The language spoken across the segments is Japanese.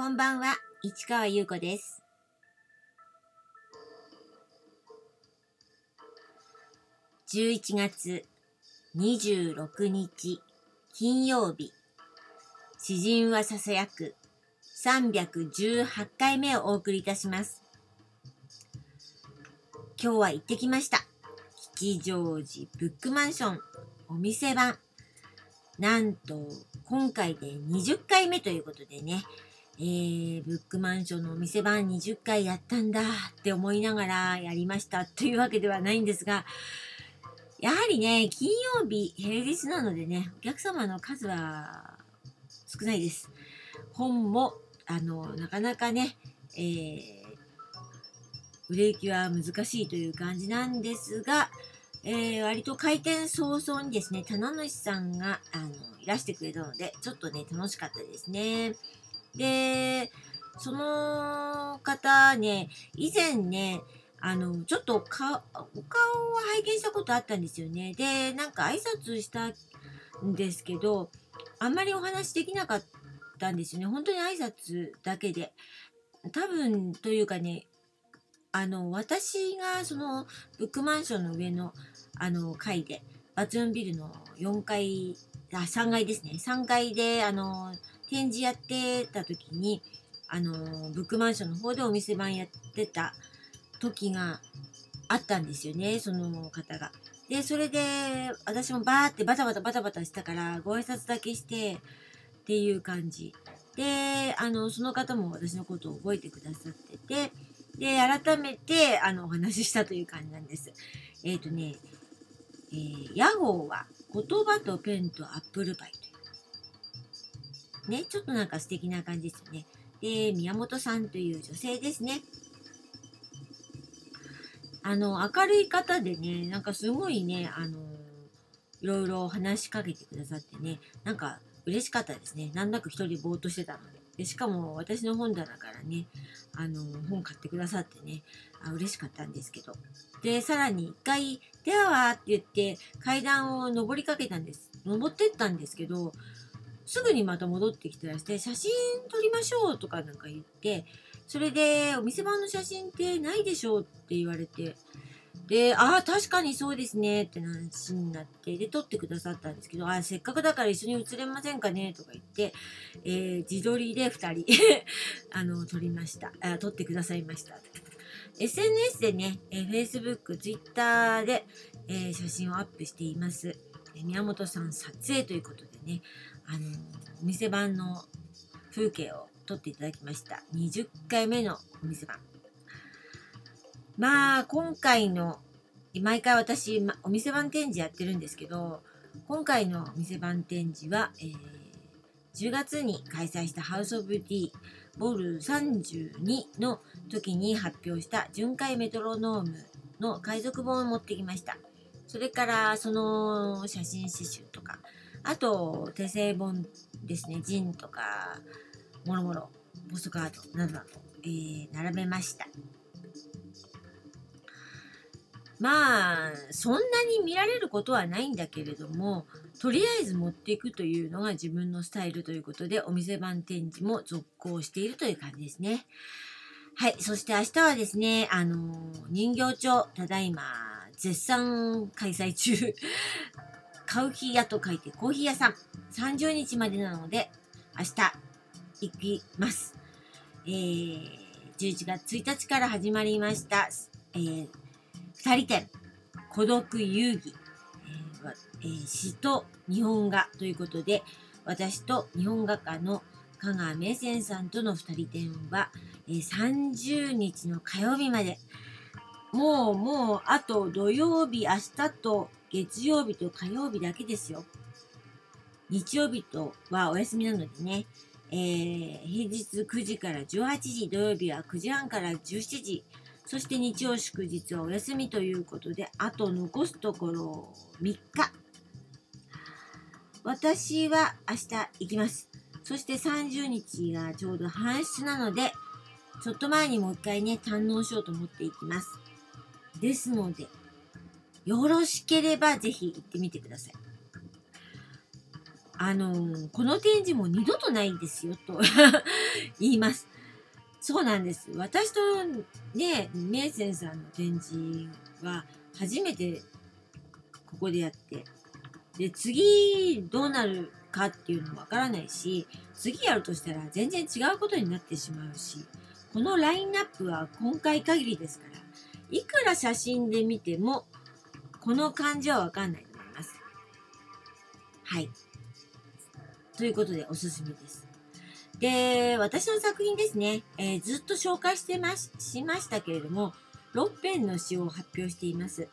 こんばんは、市川優子です。11月26日金曜日、詩人はささやく318回目をお送りいたします。今日は行ってきました。吉祥寺ブックマンションお店番。なんと、今回で20回目ということでね、えー、ブックマンションのお店番20回やったんだって思いながらやりましたというわけではないんですが、やはりね、金曜日、平日なのでね、お客様の数は少ないです。本も、あの、なかなかね、えー、売れ行きは難しいという感じなんですが、えー、割と開店早々にですね、棚主さんがあのいらしてくれたので、ちょっとね、楽しかったですね。で、その方ね、以前ね、あの、ちょっとお顔を拝見したことあったんですよね。で、なんか挨拶したんですけど、あんまりお話できなかったんですよね。本当に挨拶だけで。多分というかね、あの、私がそのブックマンションの上のあの階で、バツンビルの4階、あ、3階ですね。3階で、あの、展示やってた時に、あの、ブックマンションの方でお店番やってた時があったんですよね、その方が。で、それで、私もバーってバタバタバタバタしたから、ご挨拶だけして、っていう感じ。で、あの、その方も私のことを覚えてくださってて、で、改めて、あの、お話ししたという感じなんです。えっ、ー、とね、えー、屋号は言葉とペンとアップルパイ。ね、ちょっとなんか素敵な感じですよね。で、宮本さんという女性ですね。あの、明るい方でね、なんかすごいね、あの、いろいろ話しかけてくださってね、なんか嬉しかったですね。なんだか一人ぼーっとしてたので。でしかも私の本棚からね、あの、本買ってくださってね、あ嬉しかったんですけど。で、さらに一回、ではって言って階段を登りかけたんです。登ってったんですけど、すぐにまた戻ってきてらして、写真撮りましょうとかなんか言って、それで、お店番の写真ってないでしょうって言われて、で、ああ、確かにそうですねって話になって、で、撮ってくださったんですけど、ああ、せっかくだから一緒に写れませんかねとか言って、えー、自撮りで2人 あの、撮りました。あ撮ってくださいました。SNS でね、えー、Facebook、Twitter で、えー、写真をアップしています。宮本さん撮影ということでね、あの、お店番の風景を撮っていただきました。20回目のお店番。まあ、今回の、毎回私、お店番展示やってるんですけど、今回のお店番展示は、えー、10月に開催したハウス・オブ・ディボール32の時に発表した巡回メトロノームの海賊本を持ってきました。それから、その写真刺繍とか、あと、手製本ですね、ジンとか、もろもろ、ポストカードなどなど、えー、並べました。まあ、そんなに見られることはないんだけれども、とりあえず持っていくというのが自分のスタイルということで、お店番展示も続行しているという感じですね。はい。そして明日はですね、あの、人形町、ただいま、絶賛開催中。カウヒー屋と書いてコーヒー屋さん。30日までなので、明日、行きます。えー、11月1日から始まりました。えー二人展、孤独遊戯、えー、詩と日本画ということで、私と日本画家の香川名泉さんとの二人展は、えー、30日の火曜日まで、もうもうあと土曜日、明日と月曜日と火曜日だけですよ。日曜日とはお休みなのでね、えー、平日9時から18時、土曜日は9時半から17時、そして日曜祝日はお休みということで、あと残すところ3日。私は明日行きます。そして30日がちょうど半出なので、ちょっと前にもう一回ね、堪能しようと思っていきます。ですので、よろしければぜひ行ってみてください。あのこの展示も二度とないんですよと 言います。そうなんです。私とね、メイセンさんの展示は初めてここでやって、で、次どうなるかっていうのもわからないし、次やるとしたら全然違うことになってしまうし、このラインナップは今回限りですから、いくら写真で見ても、この感じはわかんないと思います。はい。ということでおすすめです。で、私の作品ですね、えー、ずっと紹介してまししましたけれども、6編の詩を発表しています。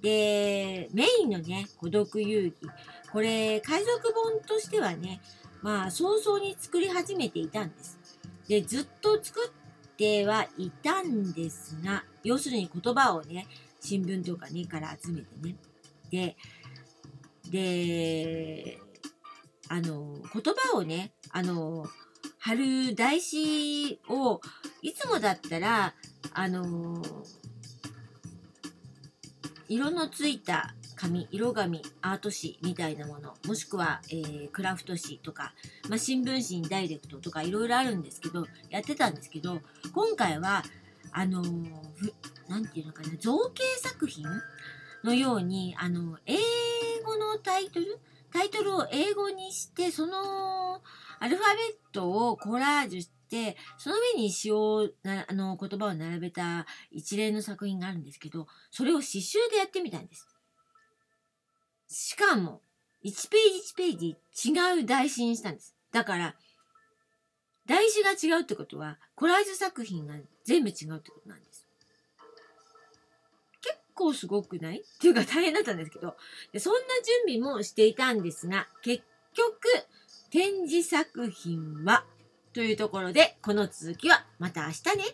で、メインのね、孤独遊戯。これ、海賊本としてはね、まあ、早々に作り始めていたんです。で、ずっと作ってはいたんですが、要するに言葉をね、新聞とかね、から集めてね。で、で、あの、言葉をね、あの、貼る台紙をいつもだったらあの色のついた紙色紙アート紙みたいなものもしくは、えー、クラフト紙とか、まあ、新聞紙にダイレクトとかいろいろあるんですけどやってたんですけど今回はあの何て言うのかな造形作品のようにあの英語のタイトル？タイトルを英語にしてそのアルファベットをコラージュして、その上に詩を、あの、言葉を並べた一連の作品があるんですけど、それを刺繍でやってみたんです。しかも、1ページ1ページ違う台紙にしたんです。だから、台紙が違うってことは、コラージュ作品が全部違うってことなんです。結構すごくない？っていうか大変だったんですけど、そんな準備もしていたんですが、結局、展示作品はというところで、この続きはまた明日ね。